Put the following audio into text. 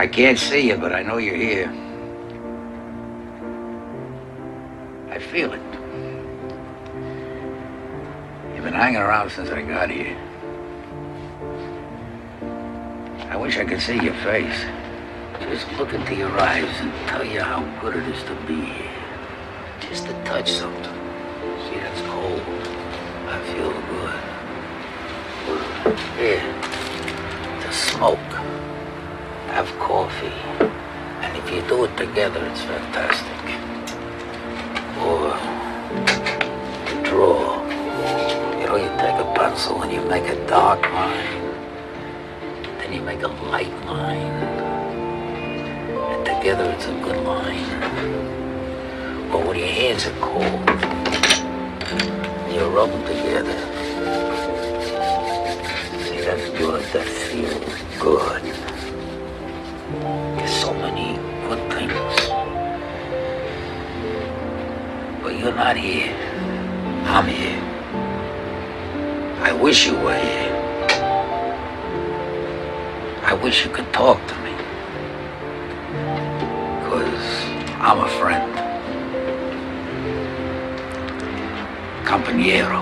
I can't see you, but I know you're here. I feel it. You've been hanging around since I got here. I wish I could see your face. Just look into your eyes and tell you how good it is to be here. Just to touch something. See, that's cold. I feel good. Here, to smoke. Have coffee. And if you do it together, it's fantastic. Or you draw. You know, you take a pencil and you make a dark line. Then you make a light line. And together it's a good line. Or when your hands are cold, you rub them together. See, that's good. That feels good. You're not here. I'm here. I wish you were here. I wish you could talk to me. Because I'm a friend. Compañero.